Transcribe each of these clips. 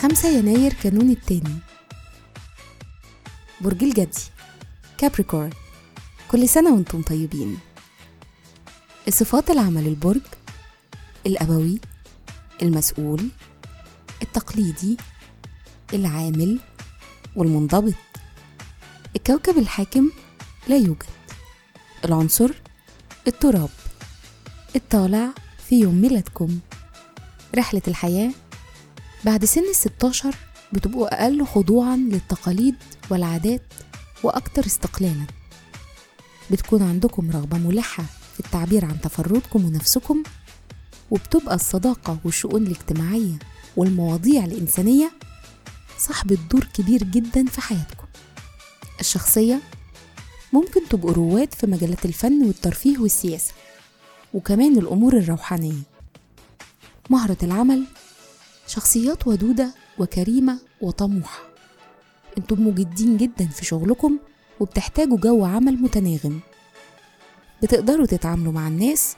خمسة يناير كانون التاني. برج الجدي كابريكورن كل سنة وأنتم طيبين. الصفات العمل البرج الأبوي المسؤول التقليدي العامل والمنضبط. الكوكب الحاكم لا يوجد. العنصر التراب. الطالع في يوم ميلادكم. رحلة الحياة. بعد سن الستاشر بتبقوا أقل خضوعا للتقاليد والعادات وأكتر استقلالا. بتكون عندكم رغبة ملحة في التعبير عن تفردكم ونفسكم وبتبقى الصداقة والشؤون الاجتماعية والمواضيع الإنسانية صاحبة دور كبير جدا في حياتكم. الشخصية ممكن تبقوا رواد في مجالات الفن والترفيه والسياسة وكمان الأمور الروحانية. مهرة العمل شخصيات ودودة وكريمة وطموحة. أنتم مجدين جدا في شغلكم وبتحتاجوا جو عمل متناغم. بتقدروا تتعاملوا مع الناس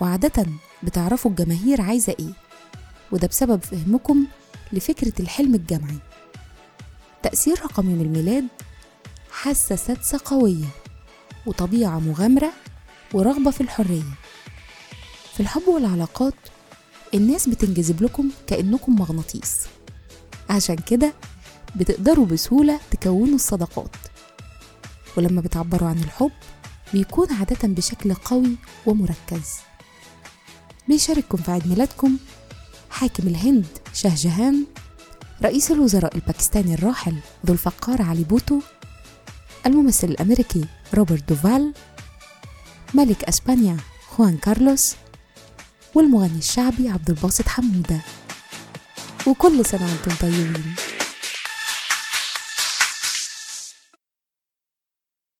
وعادة بتعرفوا الجماهير عايزة إيه وده بسبب فهمكم لفكرة الحلم الجمعي. تأثير رقم يوم الميلاد حاسة سادسة قوية وطبيعة مغامرة ورغبة في الحرية. في الحب والعلاقات الناس بتنجذب لكم كأنكم مغناطيس. عشان كده بتقدروا بسهولة تكونوا الصداقات. ولما بتعبروا عن الحب بيكون عادة بشكل قوي ومركز. بيشارككم في عيد ميلادكم حاكم الهند شاه جهان رئيس الوزراء الباكستاني الراحل ذو الفقار علي بوتو الممثل الأمريكي روبرت دوفال ملك أسبانيا خوان كارلوس والمغني الشعبي عبد الباسط حمودة. وكل سنة وأنتم طيبين.